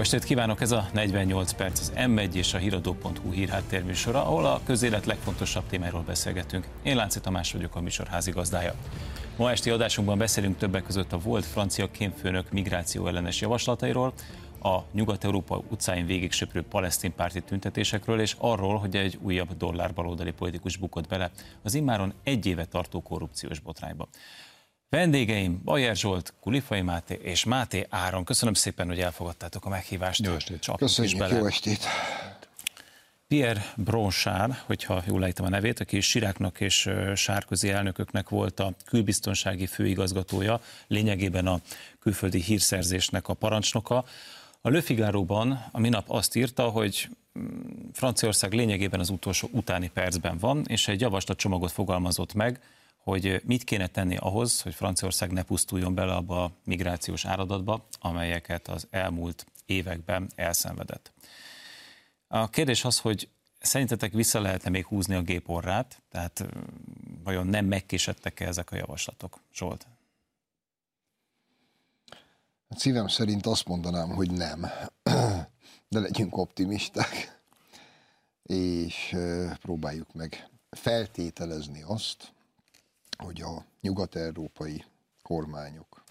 Jó estét kívánok! Ez a 48 perc az M1 és a hiradó.hu hírháttérműsora, ahol a közélet legfontosabb témáról beszélgetünk. Én Lánci Tamás vagyok a műsor házigazdája. Ma esti adásunkban beszélünk többek között a volt francia kémfőnök migráció ellenes javaslatairól, a Nyugat-Európa utcáin végig söprő palesztin párti tüntetésekről, és arról, hogy egy újabb dollár politikus bukott bele az immáron egy éve tartó korrupciós botrányba. Vendégeim Bajer Zsolt, Kulifai Máté és Máté Áron. Köszönöm szépen, hogy elfogadtátok a meghívást. Jó estét. Köszönjük, bele. jó estét. Pierre Bronchard, hogyha jól lejtem a nevét, aki Siráknak és Sárközi elnököknek volt a külbiztonsági főigazgatója, lényegében a külföldi hírszerzésnek a parancsnoka. A Le Figaro-ban a minap azt írta, hogy mm, Franciaország lényegében az utolsó utáni percben van, és egy javaslatcsomagot fogalmazott meg, hogy mit kéne tenni ahhoz, hogy Franciaország ne pusztuljon bele abba a migrációs áradatba, amelyeket az elmúlt években elszenvedett. A kérdés az, hogy szerintetek vissza lehetne még húzni a géporrát, tehát vajon nem megkésettek-e ezek a javaslatok? Zsolt? A szívem szerint azt mondanám, hogy nem, de legyünk optimisták, és próbáljuk meg feltételezni azt, hogy a nyugat-európai kormányok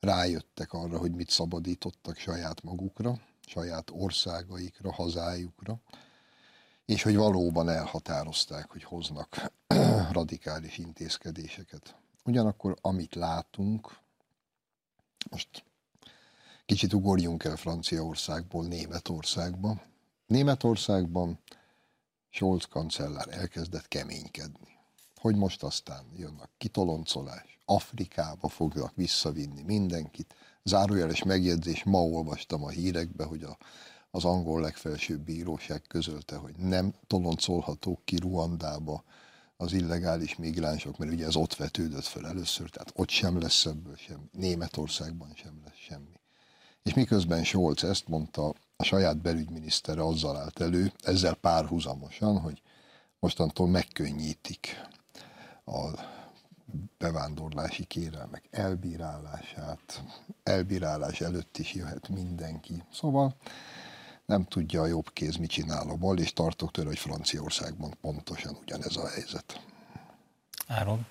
rájöttek arra, hogy mit szabadítottak saját magukra, saját országaikra, hazájukra, és hogy valóban elhatározták, hogy hoznak radikális intézkedéseket. Ugyanakkor, amit látunk, most kicsit ugorjunk el Franciaországból Németországba. Németországban Scholz kancellár elkezdett keménykedni hogy most aztán jön a kitoloncolás, Afrikába fognak visszavinni mindenkit. Zárójeles megjegyzés, ma olvastam a hírekbe, hogy a, az angol legfelsőbb bíróság közölte, hogy nem toloncolhatók ki Ruandába az illegális migránsok, mert ugye ez ott vetődött fel először, tehát ott sem lesz ebből semmi, Németországban sem lesz semmi. És miközben Scholz ezt mondta, a saját belügyminisztere azzal állt elő, ezzel párhuzamosan, hogy mostantól megkönnyítik a bevándorlási kérelmek elbírálását, elbírálás előtt is jöhet mindenki. Szóval nem tudja a jobb kéz, mit csinál a bal, és tartok tőle, hogy Franciaországban pontosan ugyanez a helyzet. Áron?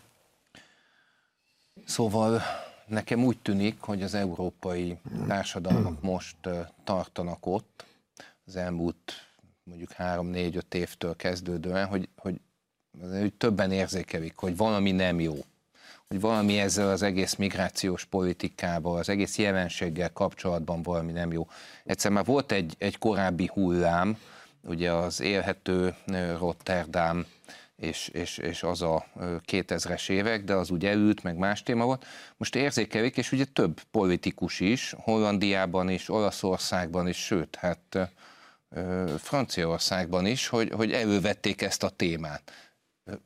Szóval nekem úgy tűnik, hogy az európai társadalmak most tartanak ott, az elmúlt mondjuk három-négy-öt évtől kezdődően, hogy, hogy hogy többen érzékelik, hogy valami nem jó, hogy valami ezzel az egész migrációs politikával, az egész jelenséggel kapcsolatban valami nem jó. Egyszer már volt egy, egy korábbi hullám, ugye az élhető Rotterdam, és, és, és az a 2000-es évek, de az úgy elült, meg más téma volt. Most érzékelik, és ugye több politikus is, Hollandiában is, Olaszországban is, sőt, hát Franciaországban is, hogy, hogy elővették ezt a témát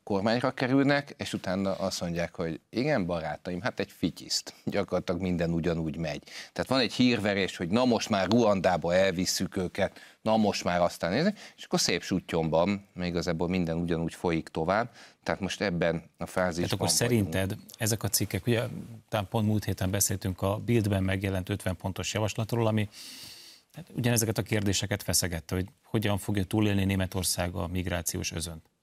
kormányra kerülnek, és utána azt mondják, hogy igen, barátaim, hát egy fityiszt. Gyakorlatilag minden ugyanúgy megy. Tehát van egy hírverés, hogy na most már Ruandába elvisszük őket, na most már aztán nézni, és akkor szép sutyomban, még igazából minden ugyanúgy folyik tovább. Tehát most ebben a fázisban Tehát akkor szerinted ezek a cikkek, ugye talán pont múlt héten beszéltünk a Bildben megjelent 50 pontos javaslatról, ami hát ugyanezeket a kérdéseket feszegette, hogy hogyan fogja túlélni Németország a migrációs özönt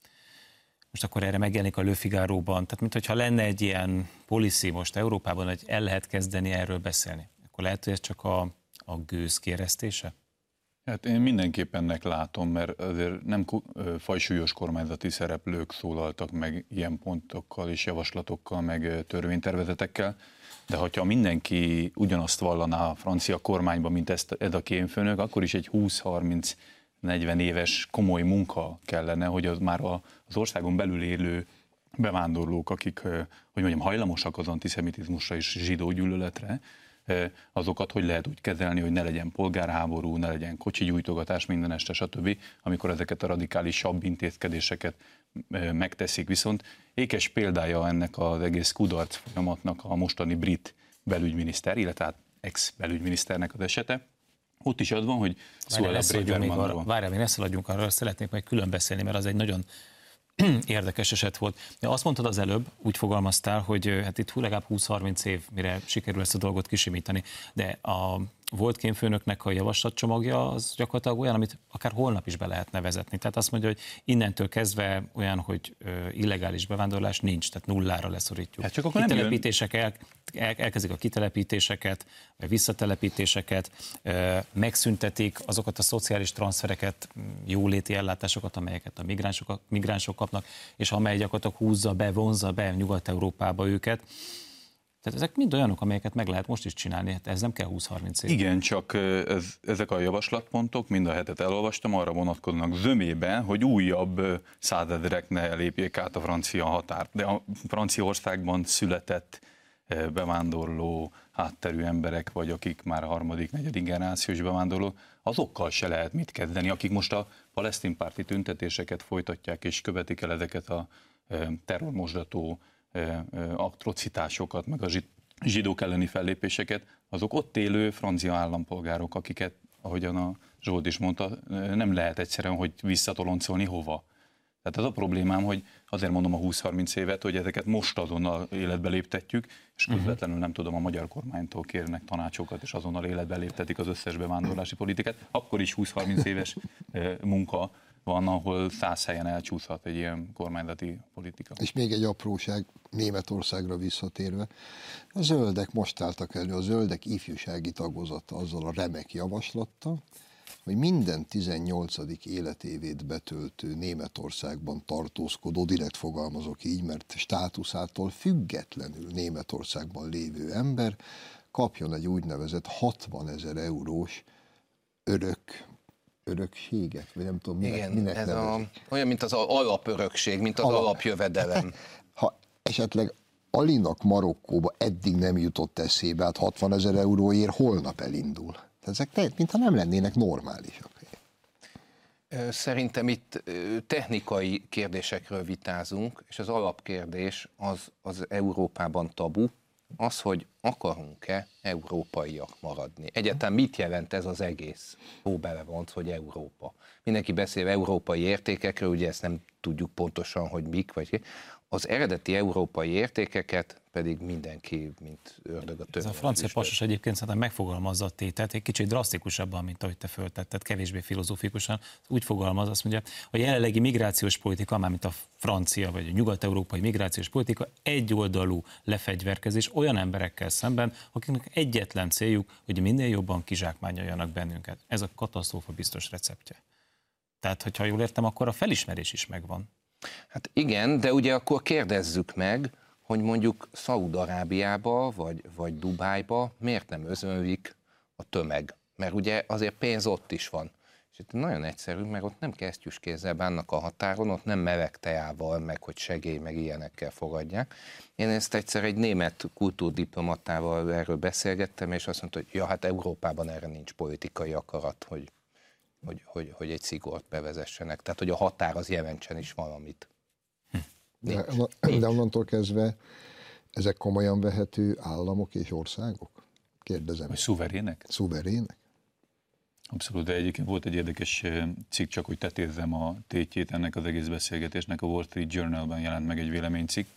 most akkor erre megjelenik a Löfigáróban, tehát mintha lenne egy ilyen policy most Európában, hogy el lehet kezdeni erről beszélni. Akkor lehet, hogy ez csak a, a gőz kéresztése? Hát én mindenképpen ennek látom, mert azért nem fajsúlyos kormányzati szereplők szólaltak meg ilyen pontokkal és javaslatokkal, meg törvénytervezetekkel, de hogyha mindenki ugyanazt vallaná a francia kormányban, mint ezt ez a kémfőnök, akkor is egy 20-30 40 éves komoly munka kellene, hogy az már az országon belül élő bevándorlók, akik, hogy mondjam, hajlamosak az antiszemitizmusra és zsidó gyűlöletre, azokat hogy lehet úgy kezelni, hogy ne legyen polgárháború, ne legyen kocsi gyújtogatás minden este, stb., amikor ezeket a radikálisabb intézkedéseket megteszik. Viszont ékes példája ennek az egész kudarc folyamatnak a mostani brit belügyminiszter, illetve hát ex-belügyminiszternek az esete, ott is az van, hogy Suella Bravermanról. Várjál, még ne szaladjunk arra, szeretnék majd külön beszélni, mert az egy nagyon érdekes eset volt. De azt mondtad az előbb, úgy fogalmaztál, hogy hát itt legalább 20-30 év, mire sikerül ezt a dolgot kisimítani, de a volt kémfőnöknek a javaslatcsomagja az gyakorlatilag olyan, amit akár holnap is be lehet nevezetni. Tehát azt mondja, hogy innentől kezdve olyan, hogy illegális bevándorlás nincs, tehát nullára leszorítjuk. Hát csak akkor Kitelepítések el, el, elkezdik a kitelepítéseket, vagy visszatelepítéseket, megszüntetik azokat a szociális transfereket, jóléti ellátásokat, amelyeket a migránsok, migránsok kapnak, és amely gyakorlatilag húzza be, vonzza be Nyugat-Európába őket. Tehát ezek mind olyanok, amelyeket meg lehet most is csinálni, hát ez nem kell 20-30 év. Igen, csak ez, ezek a javaslatpontok, mind a hetet elolvastam, arra vonatkoznak zömében, hogy újabb százezrek ne lépjék át a francia határt. De a Franciaországban született bevándorló hátterű emberek, vagy akik már harmadik, negyedik generációs bevándorló, azokkal se lehet mit kezdeni, akik most a palesztin párti tüntetéseket folytatják és követik el ezeket a terrormosdató atrocitásokat, meg a zsidók elleni fellépéseket, azok ott élő francia állampolgárok, akiket, ahogyan a Zsolt is mondta, nem lehet egyszerűen, hogy visszatoloncolni hova. Tehát az a problémám, hogy azért mondom a 20-30 évet, hogy ezeket most azonnal életbe léptetjük, és mhm. közvetlenül nem tudom, a magyar kormánytól kérnek tanácsokat, és azonnal életbe léptetik az összes bevándorlási politikát. Akkor is 20-30 éves munka van, ahol száz helyen elcsúszhat egy ilyen kormányzati politika. És még egy apróság, Németországra visszatérve. A zöldek most álltak elő, a zöldek ifjúsági tagozata azzal a remek javaslattal, hogy minden 18. életévét betöltő Németországban tartózkodó, direkt fogalmazok így, mert státuszától függetlenül Németországban lévő ember kapjon egy úgynevezett 60 ezer eurós örök örökséget, vagy nem tudom, minek, Igen, minek ez a, olyan, mint az alapörökség, mint az Alap. alapjövedelem. Ha esetleg Alinak Marokkóba eddig nem jutott eszébe, hát 60 ezer euróért holnap elindul. Ezek mintha nem lennének normálisak. Szerintem itt technikai kérdésekről vitázunk, és az alapkérdés az, az Európában tabu, az, hogy akarunk-e európaiak maradni. Egyetem mit jelent ez az egész? Ó, belevont, hogy Európa. Mindenki beszél európai értékekről, ugye ezt nem tudjuk pontosan, hogy mik, vagy az eredeti európai értékeket pedig mindenki, mint ördög a több. Ez a francia pasos egyébként szerintem megfogalmazza a tétet, egy kicsit drasztikusabban, mint ahogy te föltetted, kevésbé filozófikusan. Úgy fogalmaz, azt mondja, a jelenlegi migrációs politika, mint a francia vagy a nyugat-európai migrációs politika egyoldalú lefegyverkezés olyan emberekkel szemben, akiknek egyetlen céljuk, hogy minél jobban kizsákmányoljanak bennünket. Ez a katasztrófa biztos receptje. Tehát, hogyha jól értem, akkor a felismerés is megvan. Hát igen, de ugye akkor kérdezzük meg, hogy mondjuk Szaúd-Arábiába vagy, vagy Dubájba miért nem özönlik a tömeg. Mert ugye azért pénz ott is van. Itt nagyon egyszerű, mert ott nem kesztyűs kézzel bánnak a határon, ott nem meleg teával, meg hogy segély, meg ilyenekkel fogadják. Én ezt egyszer egy német kultúrdiplomatával erről beszélgettem, és azt mondta, hogy ja, hát Európában erre nincs politikai akarat, hogy hogy, hogy, hogy egy szigort bevezessenek. Tehát, hogy a határ az jelentsen is valamit. De, de onnantól kezdve ezek komolyan vehető államok és országok? Kérdezem. Vagy szuverének? Szuverének? Abszolút, de egyébként volt egy érdekes cikk, csak hogy tetézzem a tétjét ennek az egész beszélgetésnek. A Wall Street Journalban jelent meg egy véleménycikk,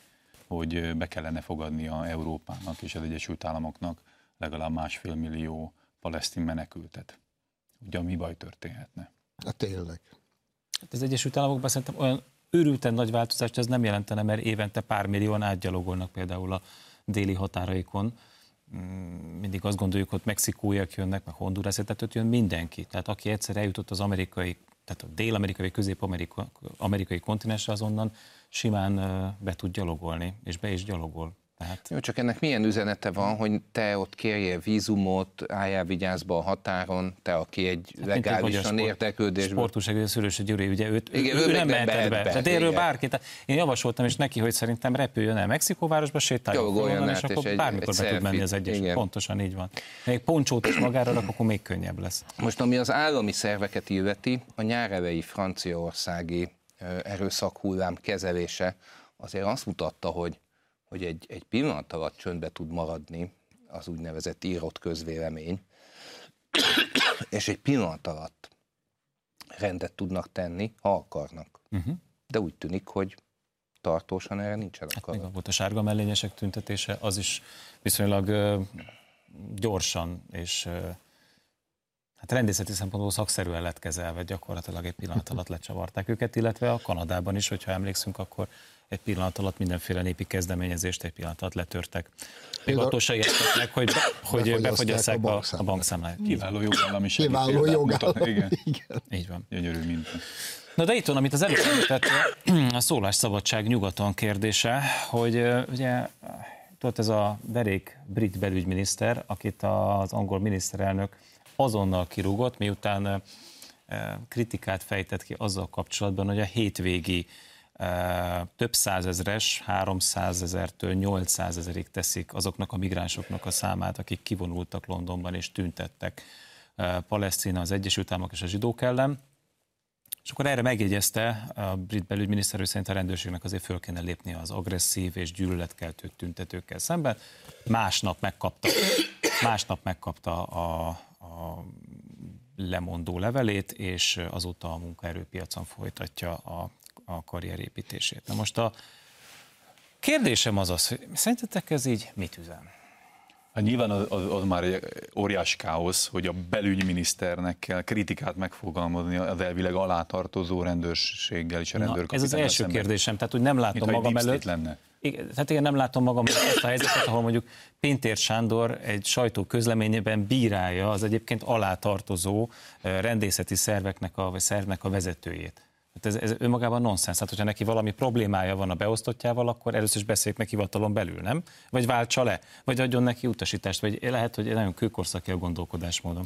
hogy be kellene fogadnia Európának és az Egyesült Államoknak legalább másfél millió palesztin menekültet ugye mi baj történhetne. Hát tényleg. Hát az Egyesült Államokban szerintem olyan őrülten nagy változást ez nem jelentene, mert évente pár millióan átgyalogolnak például a déli határaikon. Mm, mindig azt gondoljuk, hogy mexikóiak jönnek, meg Honduras, tehát ott jön mindenki. Tehát aki egyszer eljutott az amerikai, tehát a dél-amerikai, közép-amerikai kontinensre, azonnan simán be tud gyalogolni, és be is gyalogol. Tehát... Jó, csak ennek milyen üzenete van, hogy te ott kérjél vízumot, álljál vigyázba a határon, te, aki egy hát legálisan érdeklődésből... Sportúság, a Szörös Gyuri, ugye őt, igen, ő, ő nem mehetett be. be. Tehát erről bárki. Tehát én javasoltam is neki, hogy szerintem repüljön el Mexikóvárosba, sétáljon fel, és akkor egy, bármikor egy be tud menni az egyes. Igen. Pontosan így van. Még poncsót is magára rak, akkor még könnyebb lesz. Most ami az állami szerveket illeti, a nyárelei franciaországi erőszakhullám kezelése azért azt mutatta, hogy hogy egy, egy pillanat alatt csöndbe tud maradni az úgynevezett írott közvélemény, és egy pillanat alatt rendet tudnak tenni, ha akarnak. Uh-huh. De úgy tűnik, hogy tartósan erre nincsen akarat. Hát volt a sárga mellényesek tüntetése, az is viszonylag uh, gyorsan és uh, hát rendészeti szempontból szakszerűen lett kezelve, gyakorlatilag egy pillanat alatt lecsavarták őket, illetve a Kanadában is, hogyha emlékszünk, akkor egy pillanat alatt mindenféle népi kezdeményezést egy pillanat alatt letörtek. Még attól se meg, hogy, hogy befogyasszák a, a bankszámláját. Kiváló jogállamiság. Kiváló jogállamiság. Igen. Így van. Gyönyörű mint. Na de itt van, amit az előbb említett, a szólásszabadság nyugaton kérdése, hogy ugye volt ez a derék brit belügyminiszter, akit az angol miniszterelnök azonnal kirúgott, miután kritikát fejtett ki azzal kapcsolatban, hogy a hétvégi több százezres, 300 ezertől 800 ezerig teszik azoknak a migránsoknak a számát, akik kivonultak Londonban és tüntettek Palesztina, az Egyesült Államok és a zsidók ellen. És akkor erre megjegyezte a brit belügyminiszter, hogy szerint a rendőrségnek azért föl kéne lépni az agresszív és gyűlöletkeltő tüntetőkkel szemben. Másnap megkapta, másnap megkapta a, a lemondó levelét, és azóta a munkaerőpiacon folytatja a, a karrierépítését. Na most a kérdésem az az, hogy szerintetek ez így mit üzen? Hát nyilván az, az, az már egy óriás káosz, hogy a belügyminiszternek kell kritikát megfogalmazni az elvileg alátartozó rendőrséggel és a rendőrkapitányal Ez az első szemben. kérdésem, tehát hogy nem látom Mint, magam előtt. lenne. Igen, tehát én nem látom magam ezt a helyzetet, ahol mondjuk Pintér Sándor egy sajtó közleményében bírálja az egyébként alátartozó rendészeti szerveknek a, vagy szervnek a vezetőjét. Hát ez, ez önmagában nonsens. Hát, hogyha neki valami problémája van a beosztottjával, akkor először is beszéljük meg hivatalon belül, nem? Vagy váltsa le, vagy adjon neki utasítást, vagy lehet, hogy nagyon kőkorszaki a gondolkodásmódom.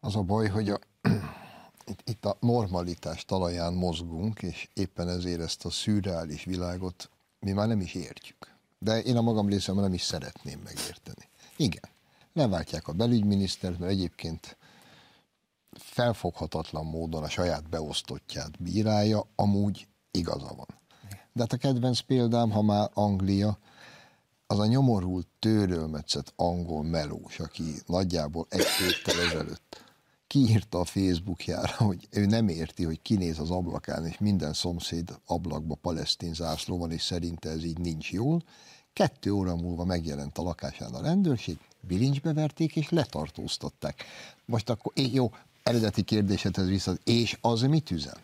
Az a baj, hogy a, itt a normalitás talaján mozgunk, és éppen ezért ezt a szürreális világot mi már nem is értjük. De én a magam részemben nem is szeretném megérteni. Igen, leváltják a belügyminisztert, mert egyébként felfoghatatlan módon a saját beosztottját bírálja, amúgy igaza van. De hát a kedvenc példám, ha már Anglia, az a nyomorult tőrölmetszett angol melós, aki nagyjából egy héttel ezelőtt kiírta a Facebookjára, hogy ő nem érti, hogy kinéz az ablakán, és minden szomszéd ablakba palesztin zászló van, és szerinte ez így nincs jól. Kettő óra múlva megjelent a lakásán a rendőrség, bilincsbe verték, és letartóztatták. Most akkor, jó, eredeti kérdésedhez vissza, és az mit üzen?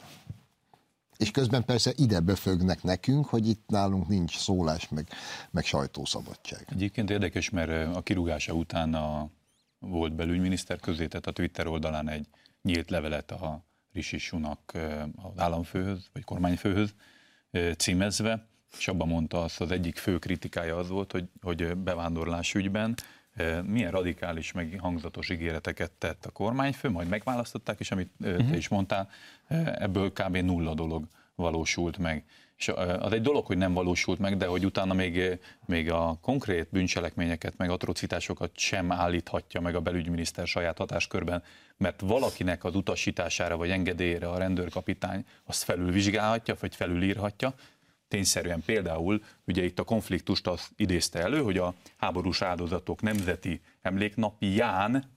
És közben persze ide befögnek nekünk, hogy itt nálunk nincs szólás, meg, meg sajtószabadság. Egyébként érdekes, mert a kirúgása után a volt belügyminiszter közé tett a Twitter oldalán egy nyílt levelet a Rishi Sunak az államfőhöz, vagy kormányfőhöz címezve, és abban mondta azt, az egyik fő kritikája az volt, hogy, hogy bevándorlás ügyben milyen radikális, meg hangzatos ígéreteket tett a kormányfő, majd megválasztották, és amit uh-huh. te mhm. is mondtál, ebből kb. nulla dolog valósult meg. És az egy dolog, hogy nem valósult meg, de hogy utána még, még a konkrét bűncselekményeket, meg atrocitásokat sem állíthatja meg a belügyminiszter saját hatáskörben, mert valakinek az utasítására vagy engedélyére a rendőrkapitány azt felülvizsgálhatja, vagy felülírhatja, tényszerűen például, ugye itt a konfliktust az idézte elő, hogy a háborús áldozatok nemzeti emléknapján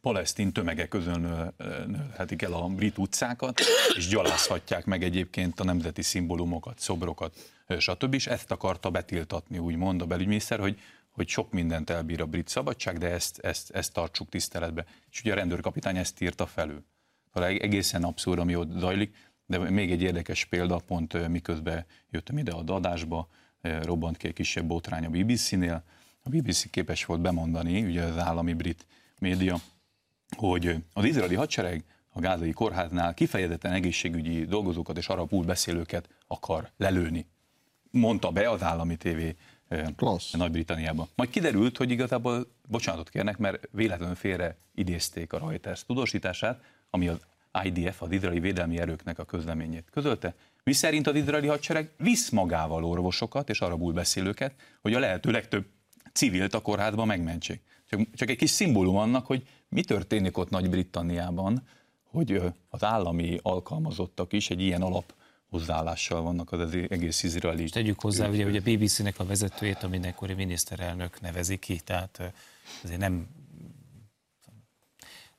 palesztin tömegek közönölhetik el a brit utcákat, és gyalázhatják meg egyébként a nemzeti szimbólumokat, szobrokat, stb. És ezt akarta betiltatni, úgymond a belügyminiszter, hogy, hogy sok mindent elbír a brit szabadság, de ezt, ezt, ezt tartsuk tiszteletbe. És ugye a rendőrkapitány ezt írta felül. Talán egészen abszurd, ami ott zajlik. De még egy érdekes példa, pont miközben jöttem ide a adásba, robbant ki egy kisebb botrány a BBC-nél. A BBC képes volt bemondani, ugye az állami brit média, hogy az izraeli hadsereg a gázai kórháznál kifejezetten egészségügyi dolgozókat és arabul beszélőket akar lelőni. Mondta be az állami tévé Nagy-Britanniában. Majd kiderült, hogy igazából bocsánatot kérnek, mert véletlenül félre idézték a Reuters tudósítását, ami az IDF, az izraeli védelmi erőknek a közleményét közölte, mi szerint az izraeli hadsereg visz magával orvosokat és arabul beszélőket, hogy a lehető legtöbb civilt a kórházban megmentsék. Csak, csak egy kis szimbólum annak, hogy mi történik ott Nagy-Britanniában, hogy az állami alkalmazottak is egy ilyen alap hozzáállással vannak az egész izraeli. És tegyük hozzá, ugye, hogy a BBC-nek a vezetőjét a mindenkori miniszterelnök nevezi ki, tehát azért nem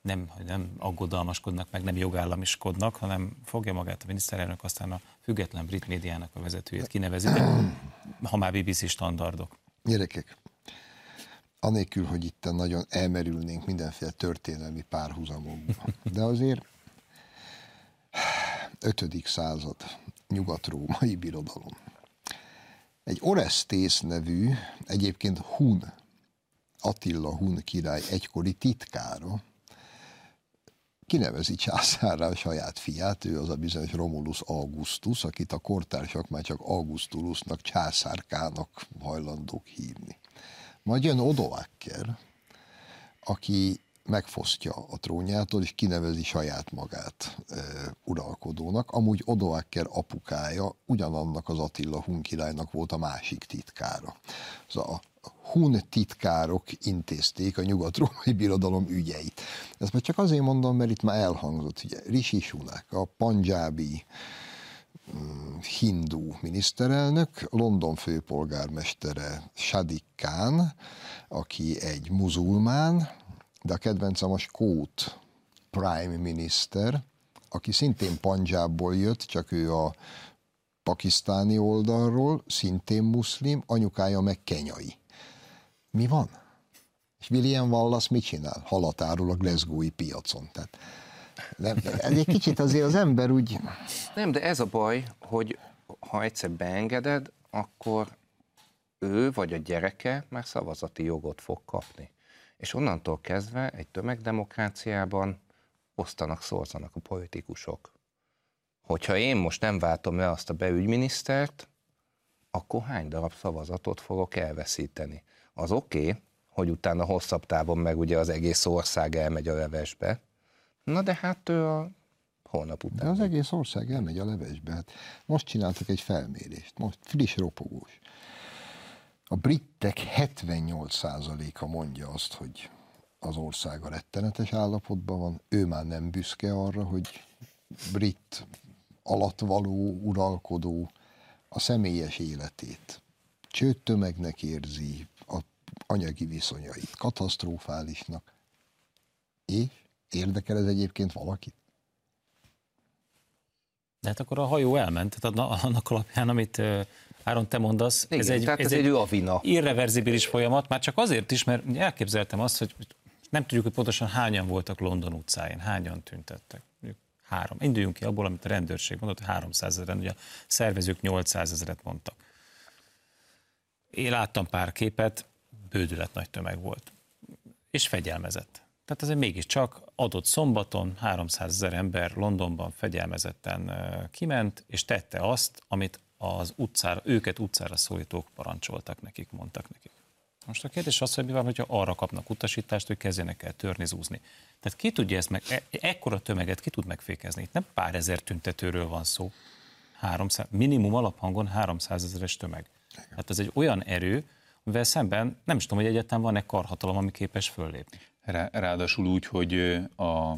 nem, nem aggodalmaskodnak, meg nem jogállamiskodnak, hanem fogja magát a miniszterelnök, aztán a független brit médiának a vezetőjét kinevezi, ha már BBC standardok. Gyerekek, anélkül, hogy itt nagyon elmerülnénk mindenféle történelmi párhuzamokba. De azért 5. század nyugat-római birodalom. Egy Orestész nevű, egyébként Hun, Attila Hun király egykori titkára, kinevezi császárra a saját fiát, ő az a bizonyos Romulus Augustus, akit a kortársak már csak Augustulusnak, császárkának hajlandók hívni. Majd jön Odoaker, aki megfosztja a trónjától, és kinevezi saját magát e, uralkodónak. Amúgy Odoaker apukája ugyanannak az Attila Hun királynak volt a másik titkára. Szóval a Hun titkárok intézték a nyugat-római birodalom ügyeit. Ezt már csak azért mondom, mert itt már elhangzott, ugye Rishi Sunak, a panjábi mm, hindu miniszterelnök, London főpolgármestere Shadik Khan, aki egy muzulmán, de a kedvencem a Skót prime minister, aki szintén Panjábból jött, csak ő a pakisztáni oldalról, szintén muszlim, anyukája meg kenyai. Mi van? És William Wallace mit csinál? Halatárul a Glasgowi piacon. Tehát nem, ez egy kicsit azért az ember úgy... Nem, de ez a baj, hogy ha egyszer beengeded, akkor ő vagy a gyereke már szavazati jogot fog kapni. És onnantól kezdve egy tömegdemokráciában osztanak, szorzanak a politikusok. Hogyha én most nem váltom le azt a beügyminisztert, akkor hány darab szavazatot fogok elveszíteni? Az oké, okay, hogy utána hosszabb távon meg ugye az egész ország elmegy a levesbe, na de hát ő a holnap után. De az egész ország elmegy a levesbe. Hát most csináltak egy felmérést, most friss ropogós. A britek 78%-a mondja azt, hogy az ország a rettenetes állapotban van. Ő már nem büszke arra, hogy brit alatvaló, uralkodó a személyes életét csőttömegnek érzi, a anyagi viszonyait katasztrofálisnak. És érdekel ez egyébként valakit? De hát akkor a hajó elment, tehát annak alapján, amit Áron, te mondasz, Igen, ez egy, tehát ez egy, egy avina. irreverzibilis folyamat, már csak azért is, mert elképzeltem azt, hogy nem tudjuk, hogy pontosan hányan voltak London utcáin, hányan tüntettek. Három. Induljunk ki abból, amit a rendőrség mondott, hogy 300 ezeren, ugye a szervezők 800 ezeret mondtak. Én láttam pár képet, bődület nagy tömeg volt. És fegyelmezett. Tehát azért mégiscsak adott szombaton 300 ezer ember Londonban fegyelmezetten kiment, és tette azt, amit az utcára, őket utcára szólítók parancsoltak nekik, mondtak nekik. Most a kérdés az, hogy mi van, hogyha arra kapnak utasítást, hogy kezdjenek el törni, zúzni. Tehát ki tudja ezt meg, e, ekkora tömeget ki tud megfékezni? Itt nem pár ezer tüntetőről van szó. 300, minimum alaphangon 300 ezeres tömeg. Hát ez egy olyan erő, amivel szemben nem is tudom, hogy egyáltalán van-e karhatalom, ami képes föllépni. Ráadásul úgy, hogy a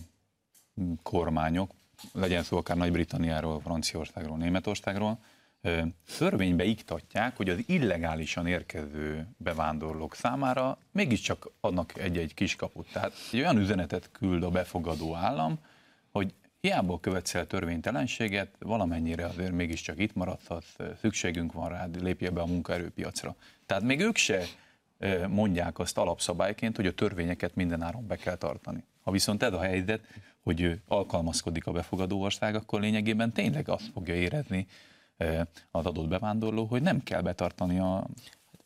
kormányok, legyen szó akár Nagy-Britanniáról, Franciaországról, Németországról, törvénybe iktatják, hogy az illegálisan érkező bevándorlók számára mégiscsak adnak egy-egy kiskaput. Tehát egy olyan üzenetet küld a befogadó állam, hogy hiába követsz el törvénytelenséget, valamennyire azért mégiscsak itt maradhatsz, szükségünk van rád, lépje be a munkaerőpiacra. Tehát még ők se mondják azt alapszabályként, hogy a törvényeket mindenáron be kell tartani. Ha viszont ez a helyzet, hogy alkalmazkodik a befogadó ország, akkor lényegében tényleg azt fogja érezni az adott bevándorló, hogy nem kell betartani a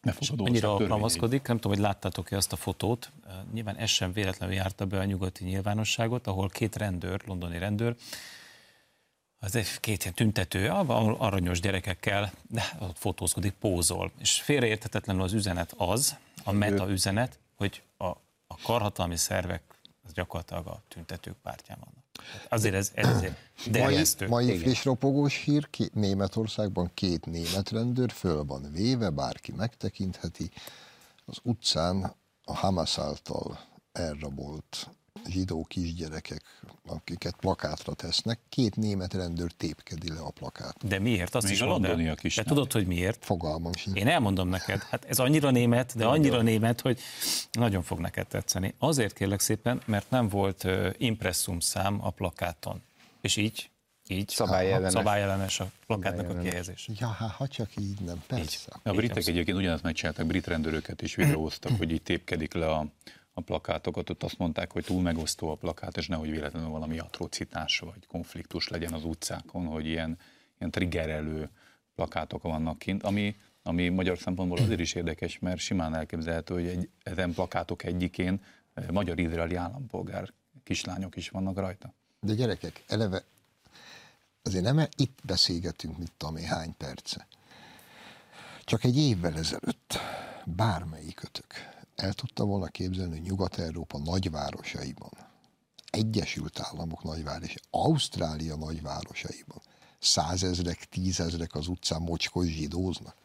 befogadó Annyira alkalmazkodik, nem tudom, hogy láttátok-e azt a fotót, nyilván ez sem véletlenül járta be a nyugati nyilvánosságot, ahol két rendőr, londoni rendőr, az egy két ilyen tüntető, aranyos gyerekekkel de ott fotózkodik, pózol. És félreérthetetlenül az üzenet az, a meta üzenet, hogy a, a karhatalmi szervek az gyakorlatilag a tüntetők pártján vannak. Azért ez, ez derjesztő. Mai, mai friss ropogós hír, ki, Németországban két német rendőr föl van véve, bárki megtekintheti. Az utcán a Hamas által elrabolt zsidó kisgyerekek, akiket plakátra tesznek, két német rendőr tépkedi le a plakát. De miért? Azt Még is a londoniak is. De tudod, hogy miért? Fogalmam sincs. Én elmondom neked, hát ez annyira német, de annyira német, hogy nagyon fog neked tetszeni. Azért kérlek szépen, mert nem volt impresszum szám a plakáton. És így Így, Szabályellenes. szabályellenes a plakátnak a kihelyezés. Ja, hát ha csak így nem, persze. A britek egyébként ugyanazt megcsináltak, brit rendőröket is videóztak, hogy így tépkedik le a, a plakátokat, ott azt mondták, hogy túl megosztó a plakát, és nehogy véletlenül valami atrocitás vagy konfliktus legyen az utcákon, hogy ilyen, ilyen triggerelő plakátok vannak kint, ami, ami magyar szempontból azért is érdekes, mert simán elképzelhető, hogy egy, ezen plakátok egyikén eh, magyar-izraeli állampolgár kislányok is vannak rajta. De gyerekek, eleve azért nem itt beszélgetünk, tudom én, hány perce. Csak egy évvel ezelőtt bármelyikötök el tudta volna képzelni, hogy Nyugat-Európa nagyvárosaiban, Egyesült Államok nagyvárosai, Ausztrália nagyvárosaiban százezrek, tízezrek az utcán mocskos zsidóznak.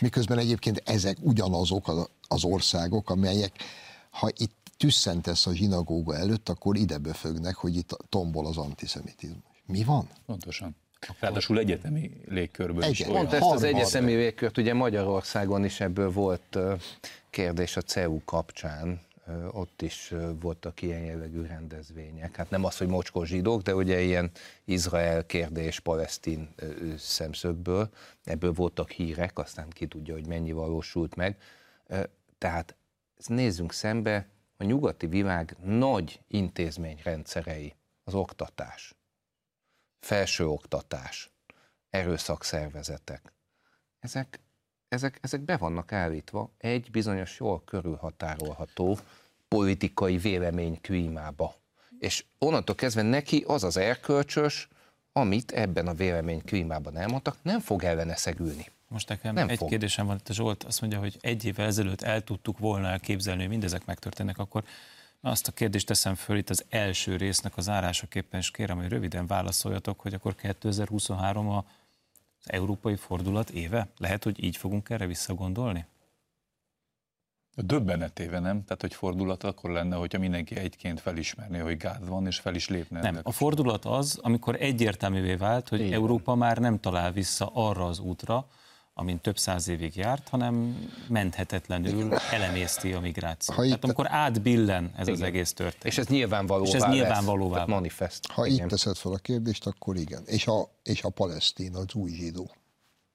Miközben egyébként ezek ugyanazok az- országok, amelyek, ha itt tüsszentesz a zsinagóga előtt, akkor ide böfögnek, hogy itt tombol az antiszemitizmus. Mi van? Pontosan. Ráadásul egyetemi légkörből is Egye- olyan. Pont ezt az Harmad. egyeszemi végkört, ugye Magyarországon is ebből volt kérdés a CEU kapcsán, ott is voltak ilyen jellegű rendezvények. Hát nem az, hogy mocskos zsidók, de ugye ilyen Izrael kérdés palesztin szemszögből, ebből voltak hírek, aztán ki tudja, hogy mennyi valósult meg. Tehát nézzünk szembe, a nyugati világ nagy intézményrendszerei, az oktatás, felsőoktatás, erőszakszervezetek. Ezek, ezek, ezek be vannak állítva egy bizonyos jól körülhatárolható politikai vélemény klímába. És onnantól kezdve neki az az erkölcsös, amit ebben a vélemény klímában elmondtak, nem fog ellene szegülni. Most nekem Nem egy fog. kérdésem van, itt a Zsolt azt mondja, hogy egy évvel ezelőtt el tudtuk volna elképzelni, hogy mindezek megtörténnek, akkor azt a kérdést teszem föl itt az első résznek az árásaképpen, és kérem, hogy röviden válaszoljatok, hogy akkor 2023 a az európai fordulat éve? Lehet, hogy így fogunk erre visszagondolni? A döbbenetéve nem? Tehát, hogy fordulat akkor lenne, hogyha mindenki egyként felismerné, hogy gáz van, és fel is lépne. Nem, a fordulat az, amikor egyértelművé vált, hogy van. Európa már nem talál vissza arra az útra, amin több száz évig járt, hanem menthetetlenül elemészti a migrációt. Ha itt- Tehát amikor átbillen ez az Igen. egész történet. És ez nyilvánvalóvá És ez lesz, nyilvánvalóvá vált. manifest. Ha Igen. itt teszed fel a kérdést, akkor igen. És a, és a palesztin, az új zsidó.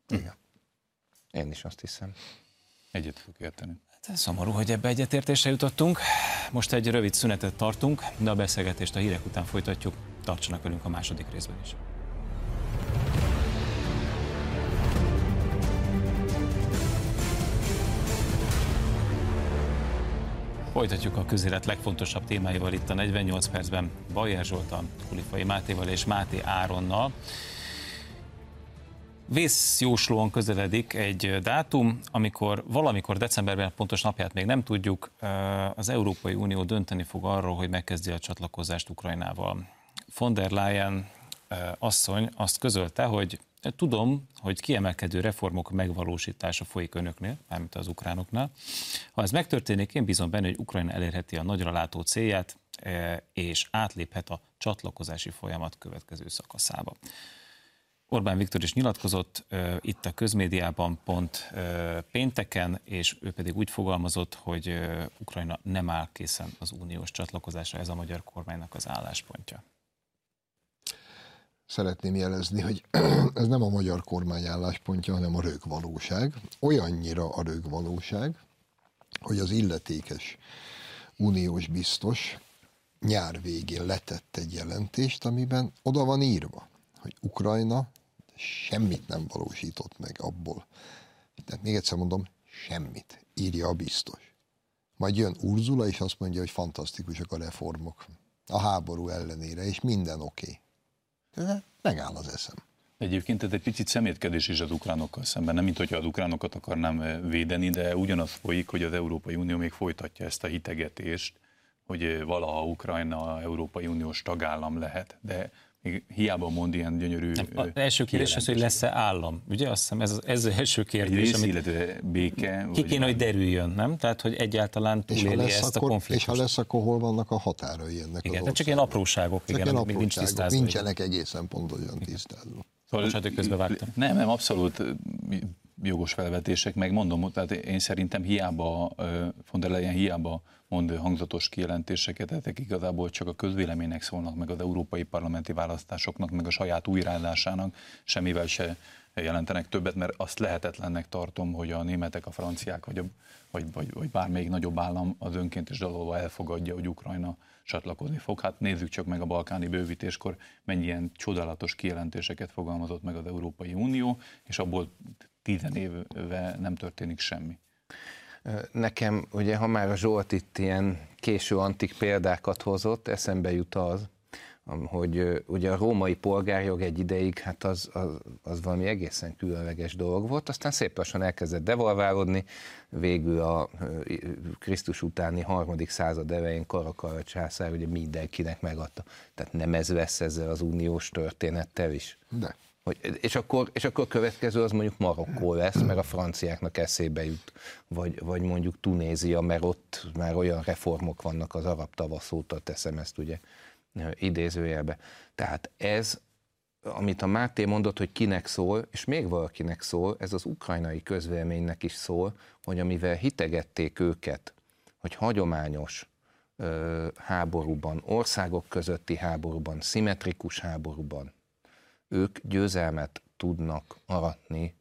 Igen. Én is azt hiszem. Egyet fog érteni. Hát Szomorú, hogy ebbe egyetértésre jutottunk. Most egy rövid szünetet tartunk, de a beszélgetést a hírek után folytatjuk. Tartsanak velünk a második részben is. Folytatjuk a közélet legfontosabb témáival itt a 48 percben. Bajer Zsoltal, Kulifai Mátéval és Máté Áronnal. Vészjóslóan közeledik egy dátum, amikor valamikor decemberben, pontos napját még nem tudjuk, az Európai Unió dönteni fog arról, hogy megkezdi a csatlakozást Ukrajnával. Von der Leyen asszony azt közölte, hogy tudom, hogy kiemelkedő reformok megvalósítása folyik önöknél, mármint az ukránoknál. Ha ez megtörténik, én bízom benne, hogy Ukrajna elérheti a nagyra látó célját, és átléphet a csatlakozási folyamat következő szakaszába. Orbán Viktor is nyilatkozott uh, itt a közmédiában pont uh, pénteken, és ő pedig úgy fogalmazott, hogy uh, Ukrajna nem áll készen az uniós csatlakozásra, ez a magyar kormánynak az álláspontja. Szeretném jelezni, hogy ez nem a magyar kormány álláspontja, hanem a rögvalóság. Olyannyira a rögvalóság, hogy az illetékes uniós biztos nyár végén letett egy jelentést, amiben oda van írva, hogy Ukrajna semmit nem valósított meg abból. Tehát még egyszer mondom, semmit, írja a biztos. Majd jön Urzula, és azt mondja, hogy fantasztikusak a reformok. A háború ellenére, és minden oké. Okay. Megáll az eszem. Egyébként ez egy picit szemétkedés is az ukránokkal szemben, nem mint hogyha az ukránokat akarnám védeni, de ugyanaz folyik, hogy az Európai Unió még folytatja ezt a hitegetést, hogy valaha Ukrajna Európai Uniós tagállam lehet, de hiába mond ilyen gyönyörű Nem, az első kérdés az, hogy lesz-e állam. Ugye azt hiszem ez, az- ez az első egy kérdés, rész, amit illetve béke. ki kéne, hogy derüljön, nem? Tehát, hogy egyáltalán És túléli lesz, ezt a akkor, és konfliktust. ha lesz, akkor hol vannak a határai ennek Igen, az csak ilyen apróságok, Csak igen, ilyen még nincs apróságok, tisztázva. nincsenek egészen pontosan tisztázva. Szóval Bocsánat, hogy közbevágtam. Nem, nem, abszolút jogos felvetések, meg mondom, tehát én szerintem hiába, von der Leyen hiába mond hangzatos kijelentéseket, ezek igazából csak a közvéleménynek szólnak, meg az európai parlamenti választásoknak, meg a saját újráadásának, semmivel se jelentenek többet, mert azt lehetetlennek tartom, hogy a németek, a franciák, vagy, a, vagy, vagy, vagy bármelyik nagyobb állam az önkéntes dalolva elfogadja, hogy Ukrajna csatlakozni fog. Hát nézzük csak meg a balkáni bővítéskor, mennyi ilyen csodálatos kijelentéseket fogalmazott meg az Európai Unió, és abból tizen éve nem történik semmi. Nekem, ugye, ha már a Zsolt itt ilyen késő antik példákat hozott, eszembe jut az, hogy ugye a római polgárjog egy ideig, hát az, az, az valami egészen különleges dolog volt, aztán szép lassan elkezdett devalválódni, végül a Krisztus utáni harmadik század elején Karakara császár ugye mindenkinek megadta. Tehát nem ez vesz ezzel az uniós történettel is. De. Hogy, és, akkor, és akkor a következő az mondjuk Marokkó lesz, mert a franciáknak eszébe jut, vagy, vagy mondjuk Tunézia, mert ott már olyan reformok vannak az arab tavasz óta, teszem ezt ugye idézőjelbe. Tehát ez, amit a Máté mondott, hogy kinek szól, és még valakinek szól, ez az ukrajnai közvéleménynek is szól, hogy amivel hitegették őket, hogy hagyományos ö, háborúban, országok közötti háborúban, szimmetrikus háborúban, ők győzelmet tudnak aratni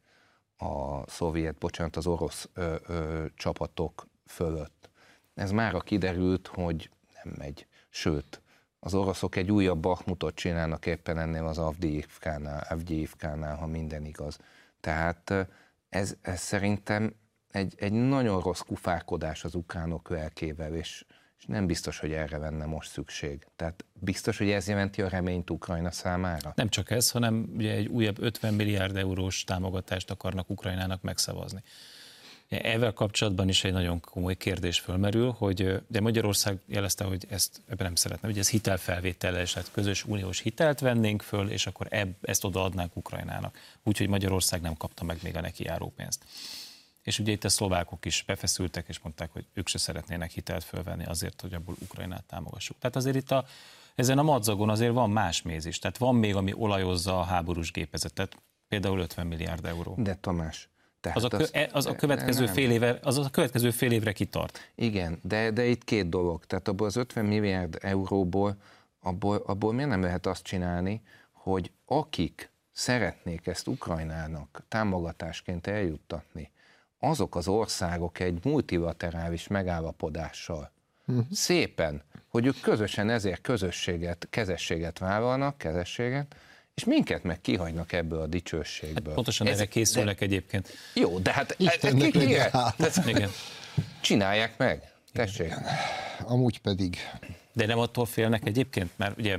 a szovjet, bocsánat, az orosz ö, ö, csapatok fölött. Ez mára kiderült, hogy nem megy. Sőt, az oroszok egy újabb Bakhmutot csinálnak éppen ennél az Avdiivkánál, Avdiivkánál, ha minden igaz. Tehát ez, ez szerintem egy, egy nagyon rossz kufárkodás az ukránok lelkével, és, és nem biztos, hogy erre venne most szükség. Tehát biztos, hogy ez jelenti a reményt Ukrajna számára? Nem csak ez, hanem ugye egy újabb 50 milliárd eurós támogatást akarnak Ukrajnának megszavazni. Ezzel kapcsolatban is egy nagyon komoly kérdés fölmerül, hogy de Magyarország jelezte, hogy ezt ebben nem szeretne, hogy ez hitelfelvétellel, és hát közös uniós hitelt vennénk föl, és akkor ebb, ezt odaadnánk Ukrajnának. Úgyhogy Magyarország nem kapta meg még a neki járó pénzt. És ugye itt a szlovákok is befeszültek, és mondták, hogy ők se szeretnének hitelt fölvenni azért, hogy abból Ukrajnát támogassuk. Tehát azért itt a, ezen a madzagon azért van más méz is. Tehát van még, ami olajozza a háborús gépezetet, például 50 milliárd euró. De Tamás, tehát az, a, kö, e- az, a következő nem. fél éve, az a következő fél évre kitart. Igen, de, de itt két dolog. Tehát abból az 50 milliárd euróból, abból, abból miért nem lehet azt csinálni, hogy akik szeretnék ezt Ukrajnának támogatásként eljuttatni, azok az országok egy multilaterális megállapodással uh-huh. szépen, hogy ők közösen ezért közösséget, kezességet vállalnak, kezességet, és minket meg kihagynak ebből a dicsőségből. Hát pontosan Ez, erre készülnek de, egyébként. Jó, de hát Istennek ki, Igen. Csinálják meg. Tessék. Igen. Amúgy pedig. De nem attól félnek egyébként, mert ugye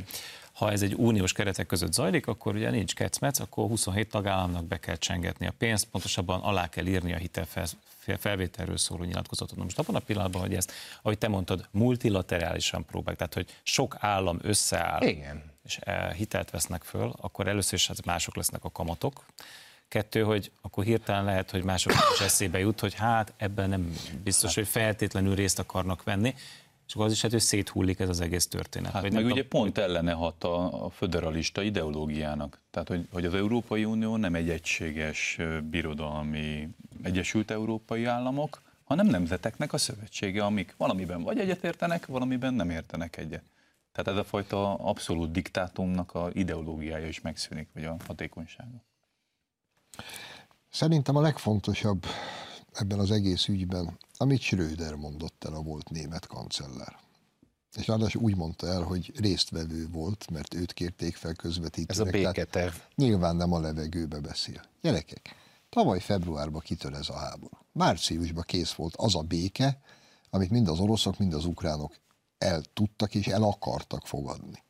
ha ez egy uniós keretek között zajlik, akkor ugye nincs kecmec, akkor 27 tagállamnak be kell csengetni a pénzt, pontosabban alá kell írni a hitelfelvételről szóló nyilatkozatot. Most abban a pillanatban, hogy ezt, ahogy te mondtad, multilaterálisan próbálják, tehát hogy sok állam összeáll, Igen. és eh, hitelt vesznek föl, akkor először is mások lesznek a kamatok, Kettő, hogy akkor hirtelen lehet, hogy mások is eszébe jut, hogy hát ebben nem biztos, hogy feltétlenül részt akarnak venni, és akkor az is hát, hogy széthullik ez az egész történet. Hát, meg ugye pont ellene hat a, a föderalista ideológiának. Tehát, hogy, hogy az Európai Unió nem egy egységes birodalmi Egyesült Európai Államok, hanem nemzeteknek a szövetsége, amik valamiben vagy egyetértenek, valamiben nem értenek egyet. Tehát ez a fajta abszolút diktátumnak a ideológiája is megszűnik, vagy a hatékonysága. Szerintem a legfontosabb ebben az egész ügyben, amit Schröder mondott el, a volt német kancellár. És ráadásul úgy mondta el, hogy résztvevő volt, mert őt kérték fel közvetítőnek. Ez a béketerv. Nyilván nem a levegőbe beszél. Gyerekek, tavaly februárban kitör ez a háború. Márciusban kész volt az a béke, amit mind az oroszok, mind az ukránok el tudtak és el akartak fogadni.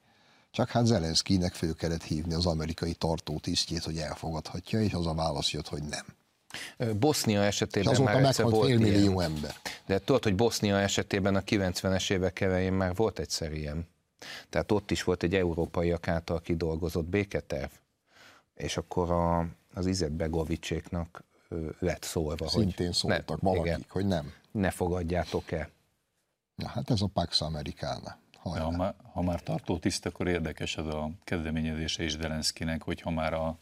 Csak hát Zelenszkinek föl kellett hívni az amerikai tartótisztjét, hogy elfogadhatja, és az a válasz jött, hogy nem. Bosznia esetében azóta már egyszer volt fél millió ilyen. ember. De tudod, hogy Bosznia esetében a 90-es évek elején már volt egyszer ilyen. Tehát ott is volt egy európaiak által kidolgozott béketerv, és akkor a, az Izet Begovicséknak lett szólva, Szintén hogy szóltak ne, valakik, igen, hogy nem. Ne fogadjátok el. Ja, hát ez a Pax Americana. Ha, már, ha már tartó tiszt, akkor érdekes az a kezdeményezése is Zelenszkinek, hogy ha már a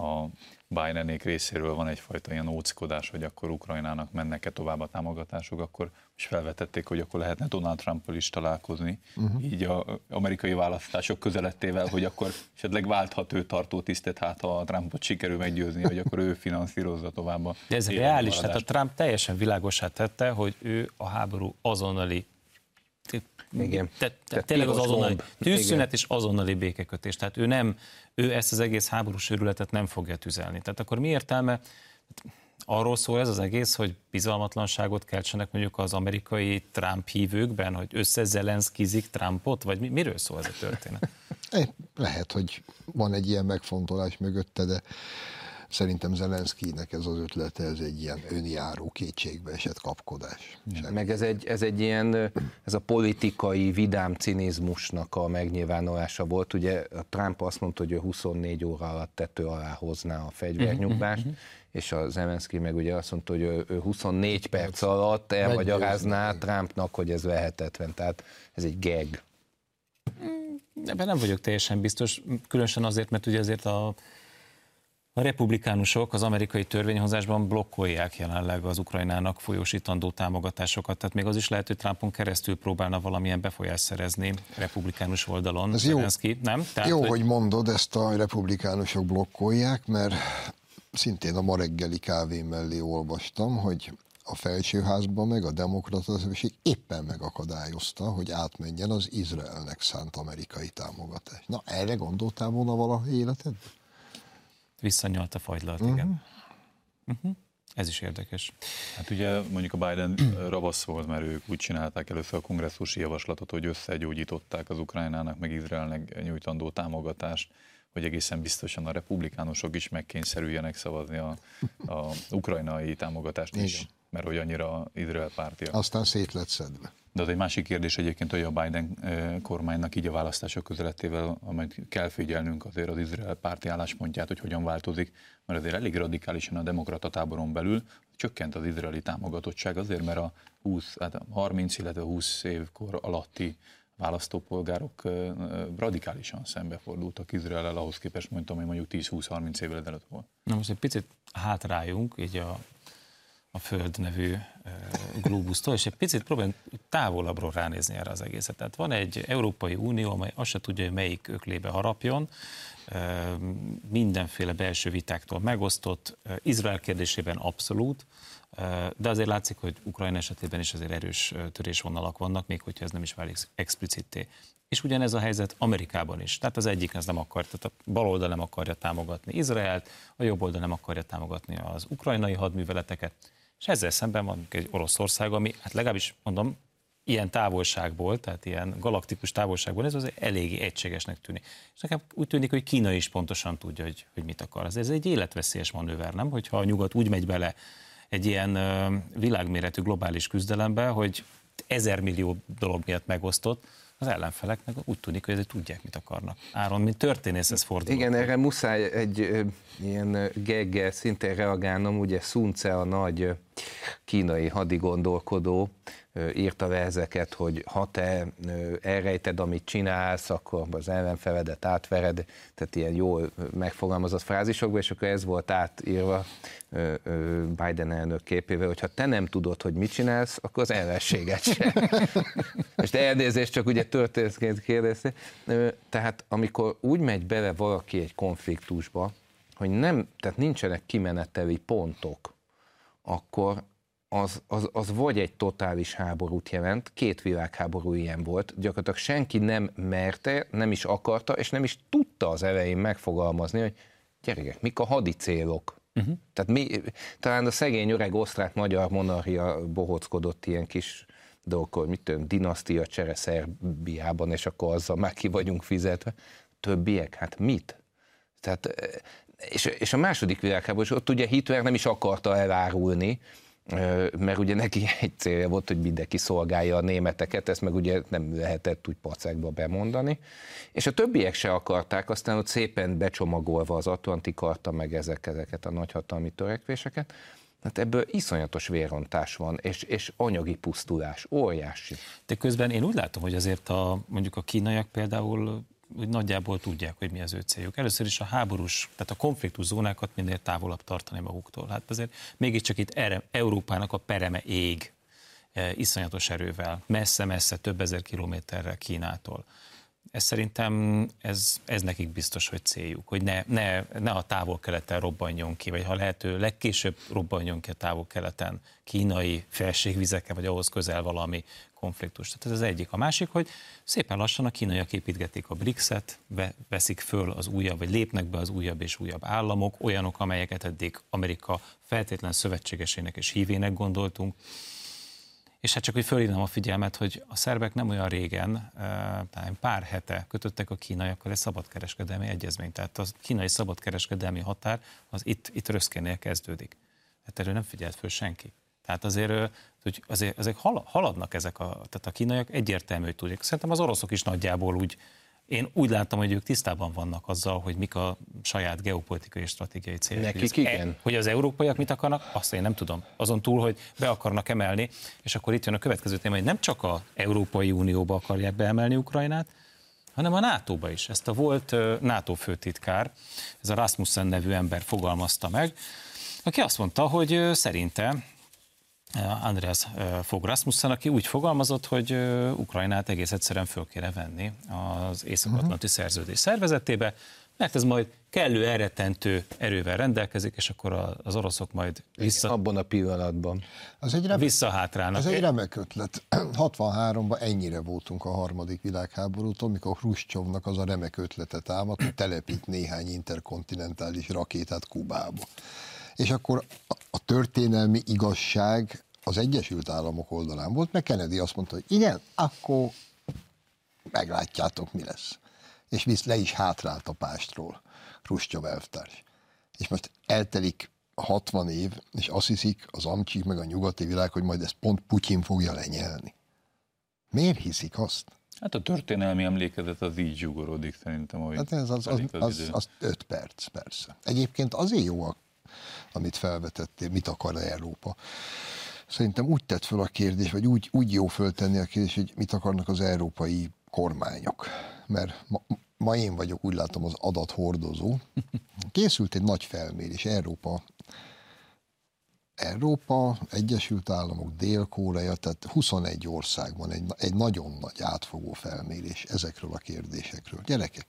a Bidenék részéről van egyfajta ilyen óckodás, hogy akkor Ukrajnának mennek-e tovább a támogatások, akkor is felvetették, hogy akkor lehetne Donald Trumpal is találkozni, uh-huh. így a amerikai választások közelettével, hogy akkor esetleg válthat ő tartó tisztet, hát ha a Trumpot sikerül meggyőzni, hogy akkor ő finanszírozza tovább a De ez reális, tehát a Trump teljesen világosá tette, hogy ő a háború azonnali igen. Te, te, tényleg az azonnali tűzszünet és azonnali békekötés. Tehát ő nem, ő ezt az egész háborús őrületet nem fogja tüzelni. Tehát akkor mi értelme? Arról szól ez az egész, hogy bizalmatlanságot keltsenek mondjuk az amerikai Trump hívőkben, hogy összezelenszkizik Trumpot, vagy mi, miről szól ez a történet? Lehet, hogy van egy ilyen megfontolás mögötte, de Szerintem Zelenszkinek ez az ötlete, ez egy ilyen önjáró kétségbe esett kapkodás. Semmi. Meg ez egy, ez egy ilyen, ez a politikai vidám cinizmusnak a megnyilvánulása volt. Ugye Trump azt mondta, hogy ő 24 óra alatt tető alá hozná a fegyvernyugvást, uh-huh, uh-huh. és a Zelenszky meg ugye azt mondta, hogy ő 24 perc alatt elmagyarázná Trumpnak, hogy ez lehetetlen. Tehát ez egy gag. Ebben nem vagyok teljesen biztos, különösen azért, mert ugye azért a a republikánusok az amerikai törvényhozásban blokkolják jelenleg az Ukrajnának folyósítandó támogatásokat, tehát még az is lehet, hogy Trumpon keresztül próbálna valamilyen befolyást szerezni republikánus oldalon. Ez jó, nem? Tehát, jó hogy... hogy mondod, ezt a republikánusok blokkolják, mert szintén a ma reggeli kávé mellé olvastam, hogy a felsőházban meg a demokrata éppen megakadályozta, hogy átmenjen az Izraelnek szánt amerikai támogatás. Na, erre gondoltál volna valaha életedben? Visszanyalt a fagylalt, uh-huh. igen. Uh-huh. Ez is érdekes. Hát ugye mondjuk a Biden ravasz volt, mert ők úgy csinálták először a kongresszusi javaslatot, hogy összegyógyították az Ukrajnának meg Izraelnek nyújtandó támogatást, hogy egészen biztosan a republikánusok is megkényszerüljenek szavazni a, a ukrajnai támogatást is, Igen. Mert hogy annyira Izrael pártia. Aztán szét lett szedve. De az egy másik kérdés egyébként, hogy a Biden kormánynak így a választások közölettével, amit kell figyelnünk azért az Izrael párti álláspontját, hogy hogyan változik, mert azért elég radikálisan a demokrata táboron belül csökkent az izraeli támogatottság azért, mert a 20, hát 30, illetve 20 évkor alatti választópolgárok radikálisan szembefordultak Izrael ahhoz képest, mondtam, hogy mondjuk 10-20-30 évvel ezelőtt volt. Na most egy picit hátrájunk, így a a Föld nevű globusztól, és egy picit próbálunk távolabbról ránézni erre az egészet. Tehát van egy Európai Unió, amely azt se tudja, hogy melyik öklébe harapjon, mindenféle belső vitáktól megosztott, Izrael kérdésében abszolút, de azért látszik, hogy Ukrajna esetében is azért erős törésvonalak vannak, még hogyha ez nem is válik explicitté. És ugyanez a helyzet Amerikában is. Tehát az egyik ez nem akar, tehát a baloldal nem akarja támogatni Izraelt, a jobb oldal nem akarja támogatni az ukrajnai hadműveleteket. És ezzel szemben van egy Oroszország, ami hát legalábbis mondom, ilyen távolságból, tehát ilyen galaktikus távolságból, ez azért eléggé egységesnek tűnik. És nekem úgy tűnik, hogy Kína is pontosan tudja, hogy, hogy mit akar. Ez, ez egy életveszélyes manőver, nem? Hogyha a nyugat úgy megy bele egy ilyen világméretű globális küzdelembe, hogy ezer millió dolog miatt megosztott, az ellenfelek úgy tűnik, hogy tudják, mit akarnak. Áron, mint történész, ez fordul. Igen, erre muszáj egy ö, ilyen geggel szintén reagálnom, ugye Sun Tse a nagy kínai hadigondolkodó, írta verzeket, hogy ha te elrejted, amit csinálsz, akkor az ellenfeledet átvered, tehát ilyen jól megfogalmazott frázisokba, és akkor ez volt átírva Biden elnök képével, hogy ha te nem tudod, hogy mit csinálsz, akkor az ellenséget sem. és elnézést, csak ugye történetként kérdezte. Tehát amikor úgy megy bele valaki egy konfliktusba, hogy nem, tehát nincsenek kimeneteli pontok, akkor az, az, az vagy egy totális háborút jelent, két világháború ilyen volt, gyakorlatilag senki nem merte, nem is akarta, és nem is tudta az elején megfogalmazni, hogy gyerekek, mik a hadi célok. Uh-huh. Tehát mi, talán a szegény öreg osztrák-magyar monarchia bohockodott ilyen kis dolgokkal, mit tudom, dinasztia csere Szerbiában, és akkor azzal már ki vagyunk fizetve. Többiek, hát mit? Tehát, és, és a második világháború, és ott ugye Hitler nem is akarta elárulni, mert ugye neki egy célja volt, hogy mindenki szolgálja a németeket, ezt meg ugye nem lehetett úgy pacekba bemondani, és a többiek se akarták, aztán ott szépen becsomagolva az Atlanti karta, meg ezek, ezeket a nagyhatalmi törekvéseket, Hát ebből iszonyatos vérontás van, és, és anyagi pusztulás, óriási. De közben én úgy látom, hogy azért a, mondjuk a kínaiak például úgy nagyjából tudják, hogy mi az ő céljuk. Először is a háborús, tehát a konfliktus zónákat minél távolabb tartani maguktól. Hát azért mégiscsak itt erre, Európának a pereme ég e, iszonyatos erővel, messze-messze több ezer kilométerre Kínától. Ez szerintem, ez, ez nekik biztos, hogy céljuk, hogy ne, ne, ne a távol-keleten robbanjon ki, vagy ha lehető legkésőbb robbanjon ki a távol-keleten kínai felségvizeken, vagy ahhoz közel valami konfliktus. Tehát ez az egyik. A másik, hogy szépen lassan a kínaiak építgetik a BRICS-et, veszik föl az újabb, vagy lépnek be az újabb és újabb államok, olyanok, amelyeket eddig Amerika feltétlen szövetségesének és hívének gondoltunk. És hát csak, hogy fölhívnám a figyelmet, hogy a szerbek nem olyan régen, talán pár hete kötöttek a kínaiakkal egy szabadkereskedelmi egyezményt. Tehát a kínai szabadkereskedelmi határ az itt, itt Röszkénél kezdődik. Hát erről nem figyelt föl senki. Tehát azért, hogy azért, azért haladnak ezek a, tehát a kínaiak egyértelmű, hogy tudják. Szerintem az oroszok is nagyjából úgy, én úgy láttam, hogy ők tisztában vannak azzal, hogy mik a saját geopolitikai és stratégiai célok. Nekik igen. E, hogy az európaiak mit akarnak, azt én nem tudom. Azon túl, hogy be akarnak emelni, és akkor itt jön a következő téma, hogy nem csak a Európai Unióba akarják beemelni Ukrajnát, hanem a NATO-ba is. Ezt a volt NATO főtitkár, ez a Rasmussen nevű ember fogalmazta meg, aki azt mondta, hogy szerinte Andreas Fogh Rasmussen, aki úgy fogalmazott, hogy Ukrajnát egész egyszerűen föl kéne venni az Észak-Atlanti uh-huh. Szerződés szervezetébe, mert ez majd kellő eretentő erővel rendelkezik, és akkor az oroszok majd vissza... Abban a pillanatban. Az egy remek, visszahátrálnak. Ez egy remek ötlet. 63-ban ennyire voltunk a harmadik világháborútól, mikor Hruscsovnak az a remek ötlete támadt, hogy telepít néhány interkontinentális rakétát Kubába. És akkor a történelmi igazság az Egyesült Államok oldalán volt, meg Kennedy azt mondta, hogy igen, akkor meglátjátok, mi lesz. És visz le is hátrált a pástról, Khrushchev elvtárs. És most eltelik 60 év, és azt hiszik az amcsik meg a nyugati világ, hogy majd ezt pont Putyin fogja lenyelni. Miért hiszik azt? Hát a történelmi emlékezet az így zsugorodik szerintem, hogy hát ez az, az, az, az, az öt perc, persze. Egyébként azért jó a amit felvetettél, mit akar Európa. Szerintem úgy tett fel a kérdés, vagy úgy, úgy jó föltenni a kérdés, hogy mit akarnak az európai kormányok. Mert ma, ma én vagyok, úgy látom, az adathordozó. Készült egy nagy felmérés, Európa Európa, Egyesült Államok, Dél-Korea, tehát 21 országban egy, egy nagyon nagy átfogó felmérés ezekről a kérdésekről. Gyerekek,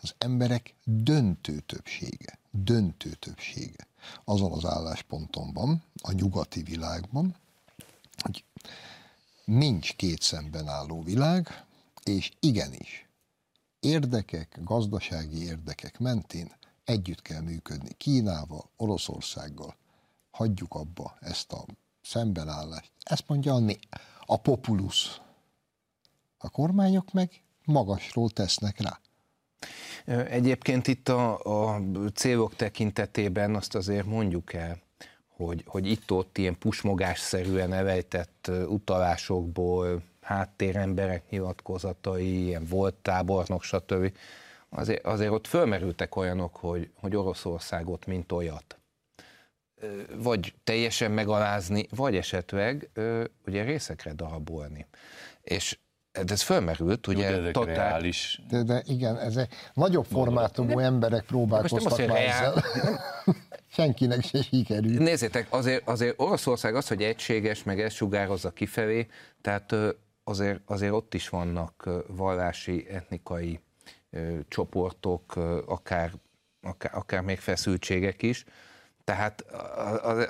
az emberek döntő többsége, döntő többsége azon az állásponton van, a nyugati világban, hogy nincs két szemben álló világ, és igenis, érdekek, gazdasági érdekek mentén együtt kell működni Kínával, Oroszországgal. Hagyjuk abba ezt a szembenállást. Ezt mondja a, a populusz. A kormányok meg magasról tesznek rá. Egyébként itt a, a célok tekintetében azt azért mondjuk el, hogy, hogy itt-ott ilyen pusmogásszerűen elejtett utalásokból, háttéremberek nyilatkozatai, ilyen volt tábornok, stb. Azért, azért ott fölmerültek olyanok, hogy, hogy Oroszországot, mint olyat, vagy teljesen megalázni, vagy esetleg ugye részekre darabolni. És ez fölmerült, ugye? Jó, de totál... reális. De, de igen, ez egy nagyobb formátumú de, emberek próbálkoztak már ezzel. Senkinek se sikerült. Nézzétek, azért, azért Oroszország az, hogy egységes, meg ezt sugározza kifelé, tehát azért, azért ott is vannak vallási, etnikai csoportok, akár, akár, akár még feszültségek is. Tehát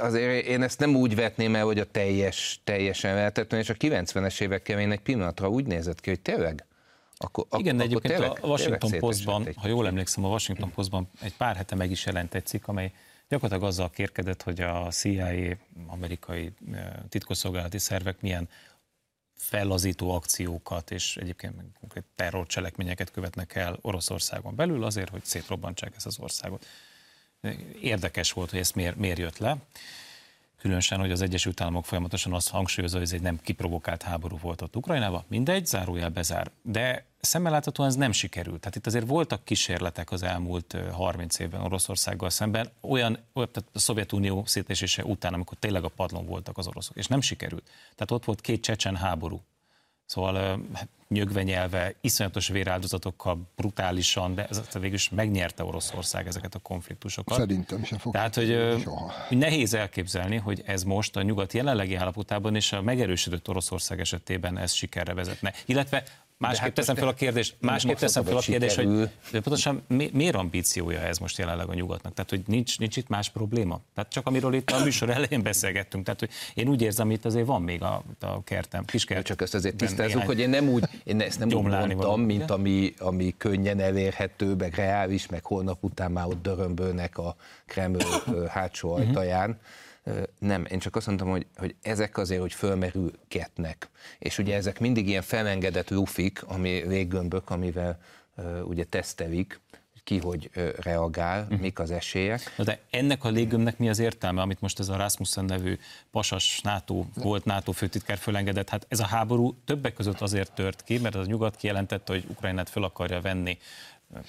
azért én ezt nem úgy vetném el, hogy a teljes, teljesen lehetetlen, és a 90-es évekkel én egy pillanatra úgy nézett ki, hogy tényleg akkor, Igen, de egyébként tényleg, a Washington Postban, ha jól emlékszem, a Washington Postban egy pár hete meg is jelent egy cikk, amely gyakorlatilag azzal kérkedett, hogy a CIA, amerikai titkosszolgálati szervek milyen fellazító akciókat és egyébként terrorcselekményeket követnek el Oroszországon belül azért, hogy szétrobbantsák ezt az országot. Érdekes volt, hogy ezt miért, miért jött le. Különösen, hogy az Egyesült Államok folyamatosan azt hangsúlyozza, hogy ez egy nem kiprovokált háború volt ott Ukrajnában. Mindegy, zárójel bezár. De szemmel láthatóan ez nem sikerült. Tehát itt azért voltak kísérletek az elmúlt 30 évben Oroszországgal szemben, olyan, olyan tehát a Szovjetunió szétesése után, amikor tényleg a padlón voltak az oroszok, és nem sikerült. Tehát ott volt két csecsen háború Szóval nyögve nyelve, iszonyatos véráldozatokkal, brutálisan, de ez végül is megnyerte Oroszország ezeket a konfliktusokat. Szerintem sem fog. Tehát, hogy, soha. nehéz elképzelni, hogy ez most a nyugat jelenlegi állapotában és a megerősödött Oroszország esetében ez sikerre vezetne. Illetve Másképp hát teszem fel a kérdést, másképp teszem fel a kérdést, hogy pontosan mi, miért ambíciója ez most jelenleg a nyugatnak? Tehát, hogy nincs, nincs itt más probléma? Tehát csak amiről itt a műsor elején beszélgettünk. Tehát, hogy én úgy érzem, hogy itt azért van még a, a kertem, kert. Csak ezt azért tisztázzuk, hogy én nem úgy, én ezt nem úgy mondtam, való. mint ami, ami könnyen elérhető, meg reális, meg holnap után már ott dörömbölnek a Kreml hátsó mhm. ajtaján. Nem, én csak azt mondtam, hogy, hogy ezek azért, hogy fölmerülgetnek. És ugye ezek mindig ilyen felengedett lufik, ami léggömbök, amivel ugye tesztelik, ki hogy reagál, uh-huh. mik az esélyek. De ennek a léggömbnek mi az értelme, amit most ez a Rasmussen nevű pasas NATO, volt NATO főtitkár fölengedett? Hát ez a háború többek között azért tört ki, mert az a nyugat kijelentette, hogy Ukrajnát föl akarja venni,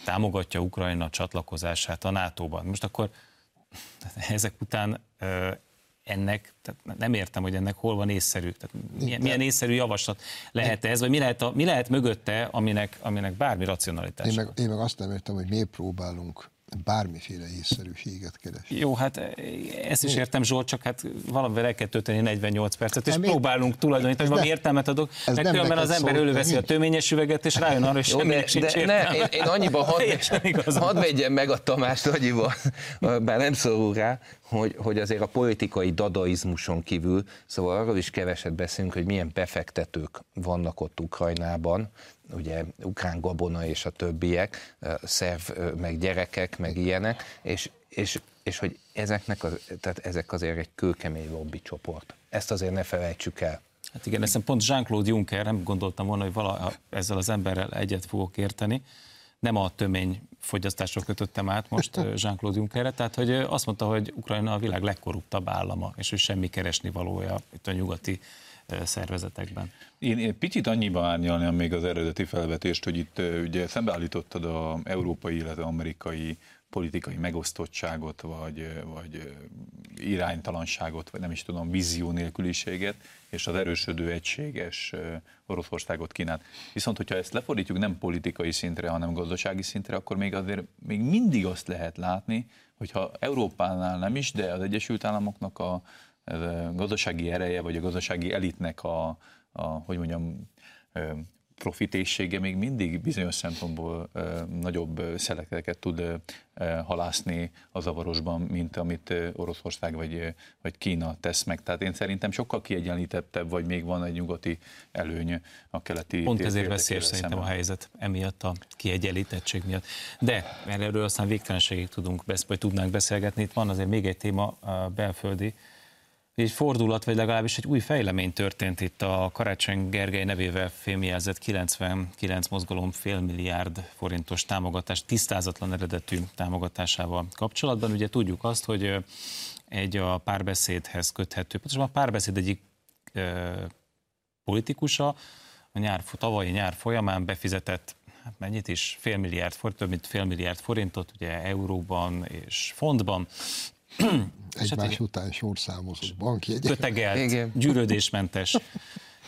támogatja Ukrajna csatlakozását a NATO-ban. Most akkor ezek után ennek, tehát nem értem, hogy ennek hol van észszerű, tehát milyen, milyen észszerű javaslat lehet ez, vagy mi lehet, a, mi lehet mögötte, aminek, aminek bármi racionalitás. Én meg, én meg azt nem értem, hogy miért próbálunk bármiféle észszerűséget keres. Jó, hát ezt is értem, Zsolt, csak hát valamivel el kell tölteni 48 percet, és próbálunk tulajdonítani, hogy valami értelmet adok, ez mert különben az ember előveszi a töményes üveget, és rájön arra, hogy semmi de, sincs de ne, én, én annyiban hadd had vegyem meg a Tamást annyiban, bár nem szorul rá, hogy, hogy azért a politikai dadaizmuson kívül, szóval arról is keveset beszélünk, hogy milyen befektetők vannak ott Ukrajnában, ugye ukrán gabona és a többiek, szerv, meg gyerekek, meg ilyenek, és, és, és hogy ezeknek az, tehát ezek azért egy kőkemény lobby csoport. Ezt azért ne felejtsük el. Hát igen, ezt pont Jean-Claude Juncker, nem gondoltam volna, hogy vala, ezzel az emberrel egyet fogok érteni, nem a tömény fogyasztásról kötöttem át most Jean-Claude Junckerre, tehát hogy azt mondta, hogy Ukrajna a világ legkorruptabb állama, és hogy semmi keresni valója itt a nyugati szervezetekben. Én, én picit annyiba árnyalnám még az eredeti felvetést, hogy itt ugye szembeállítottad az európai, illetve amerikai politikai megosztottságot, vagy, vagy iránytalanságot, vagy nem is tudom, vízió nélküliséget, és az erősödő egységes Oroszországot kínált. Viszont, hogyha ezt lefordítjuk nem politikai szintre, hanem gazdasági szintre, akkor még azért még mindig azt lehet látni, hogyha Európánál nem is, de az Egyesült Államoknak a, a gazdasági ereje, vagy a gazdasági elitnek a, a hogy mondjam, profitészsége még mindig bizonyos szempontból ö, nagyobb szelekeket tud ö, halászni a zavarosban, mint amit Oroszország vagy, vagy Kína tesz meg. Tehát én szerintem sokkal kiegyenlítettebb, vagy még van egy nyugati előny a keleti Pont ezért veszélyes szerintem a helyzet, emiatt a kiegyenlítettség miatt. De erről aztán végtelenségig tudunk, vagy tudnánk beszélgetni. Itt van azért még egy téma, belföldi, egy fordulat, vagy legalábbis egy új fejlemény történt itt a Karácsony Gergely nevével fémjelzett 99 mozgalom félmilliárd forintos támogatás, tisztázatlan eredetű támogatásával kapcsolatban. Ugye tudjuk azt, hogy egy a párbeszédhez köthető, pontosan a párbeszéd egyik e, politikusa a nyár, tavalyi nyár folyamán befizetett hát mennyit is, fél milliárd forint, több mint fél milliárd forintot, ugye euróban és fontban, Egymás hát után sorszámozott bankjegyek. Kötegelt, gyűrődésmentes.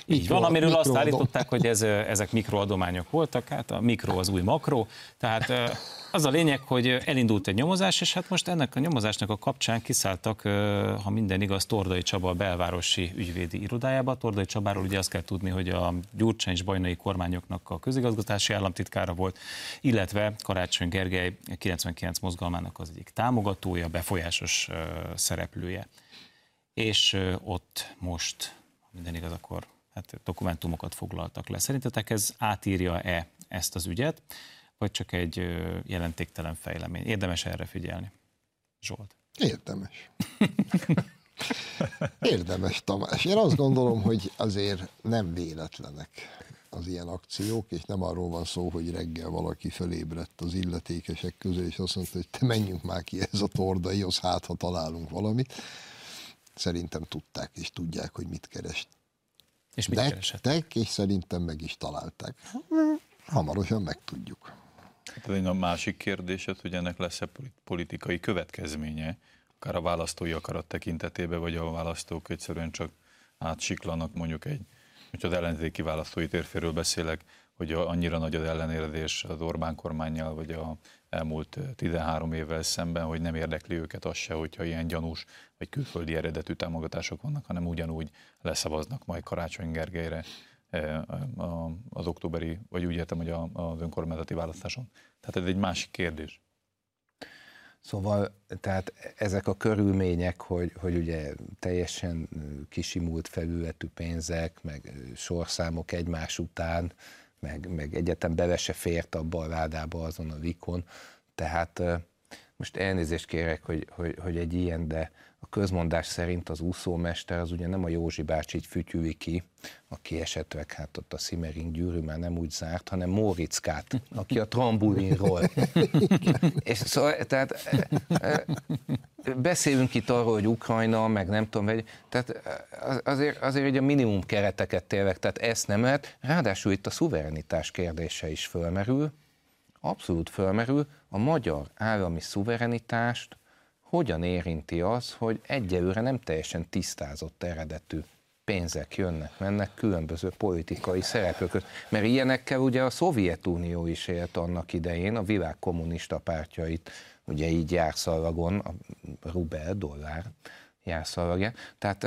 Így van, amiről azt állították, hogy ez, ezek mikroadományok voltak, hát a mikro az új makro, tehát az a lényeg, hogy elindult egy nyomozás, és hát most ennek a nyomozásnak a kapcsán kiszálltak, ha minden igaz, Tordai Csaba a belvárosi ügyvédi irodájába. Tordai Csabáról ugye azt kell tudni, hogy a Gyurcsány és Bajnai kormányoknak a közigazgatási államtitkára volt, illetve Karácsony Gergely 99 mozgalmának az egyik támogatója, befolyásos szereplője. És ott most, minden igaz, akkor hát dokumentumokat foglaltak le. Szerintetek ez átírja-e ezt az ügyet? vagy csak egy jelentéktelen fejlemény? Érdemes erre figyelni. Zsolt. Érdemes. Érdemes, Tamás. Én azt gondolom, hogy azért nem véletlenek az ilyen akciók, és nem arról van szó, hogy reggel valaki fölébredt az illetékesek közül, és azt mondta, hogy te menjünk már ki ez a tordaihoz, hát ha találunk valamit. Szerintem tudták és tudják, hogy mit keres. És mit keresett? és szerintem meg is találták. Hamarosan megtudjuk. Hát a másik kérdésed, hogy ennek lesz-e politikai következménye, akár a választói akarat tekintetében, vagy a választók egyszerűen csak átsiklanak mondjuk egy hogyha az ellenzéki választói térféről beszélek, hogy annyira nagy az ellenérzés az Orbán kormányjal, vagy a elmúlt 13 évvel szemben, hogy nem érdekli őket az se, hogyha ilyen gyanús vagy külföldi eredetű támogatások vannak, hanem ugyanúgy leszavaznak majd Karácsony Gergelyre az októberi, vagy úgy értem, hogy az önkormányzati választáson. Tehát ez egy másik kérdés. Szóval, tehát ezek a körülmények, hogy, hogy ugye teljesen kisimult felületű pénzek, meg sorszámok egymás után, meg, meg egyetem bele se fért abba a ládába azon a vikon, tehát most elnézést kérek, hogy, hogy, hogy egy ilyen, de a közmondás szerint az úszómester az ugye nem a Józsi bácsi így fütyüli ki, aki esetleg hát ott a Simmering gyűrű már nem úgy zárt, hanem Móriczkát, aki a trambulinról. És szóval, tehát e, e, beszélünk itt arról, hogy Ukrajna, meg nem tudom, vagy, tehát azért, azért hogy a minimum kereteket tényleg, tehát ezt nem lehet. Ráadásul itt a szuverenitás kérdése is fölmerül, abszolút fölmerül, a magyar állami szuverenitást hogyan érinti az, hogy egyelőre nem teljesen tisztázott eredetű pénzek jönnek, mennek különböző politikai szereplők. Mert ilyenekkel ugye a Szovjetunió is élt annak idején, a világ kommunista pártjait, ugye így járszalagon, a rubel, dollár járszalagja. Tehát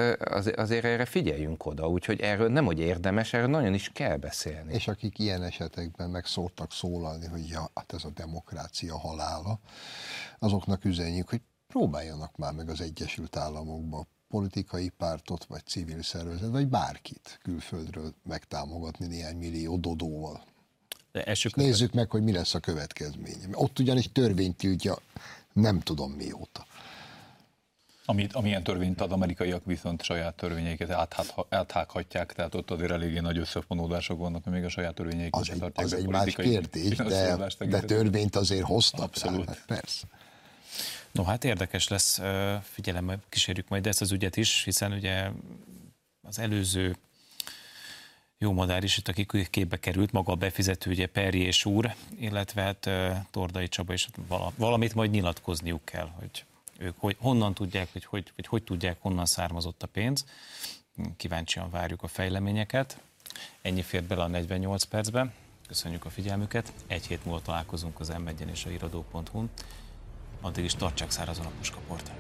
azért erre figyeljünk oda, úgyhogy erről nem, hogy érdemes, erről nagyon is kell beszélni. És akik ilyen esetekben meg szórtak szólalni, hogy ja, hát ez a demokrácia halála, azoknak üzenjük, hogy próbáljanak már meg az Egyesült Államokba politikai pártot, vagy civil szervezet, vagy bárkit külföldről megtámogatni néhány millió dodóval. Nézzük meg, hogy mi lesz a következménye. Ott ugyanis törvényt tiltja nem tudom mióta. Amit, amilyen törvényt ad, amerikaiak viszont saját törvényeiket áthághatják, tehát ott azért eléggé nagy összefonódások vannak, hogy még a saját törvényeiket az egy, az egy más kérdés, de, de törvényt azért hoztak. Abszolút. Tehát, persze. No hát érdekes lesz, figyelemmel kísérjük majd ezt az ügyet is, hiszen ugye az előző jó madár is itt, aki képbe került, maga a befizető, ugye Peri és úr, illetve hát Tordai Csaba is valamit majd nyilatkozniuk kell, hogy ők hogy, honnan tudják, hogy hogy, hogy hogy tudják, honnan származott a pénz. Kíváncsian várjuk a fejleményeket. Ennyi fért bele a 48 percbe. Köszönjük a figyelmüket. Egy hét múlva találkozunk az m és a iradó.hu-n. Addig is tartsák szárazon a puskaport.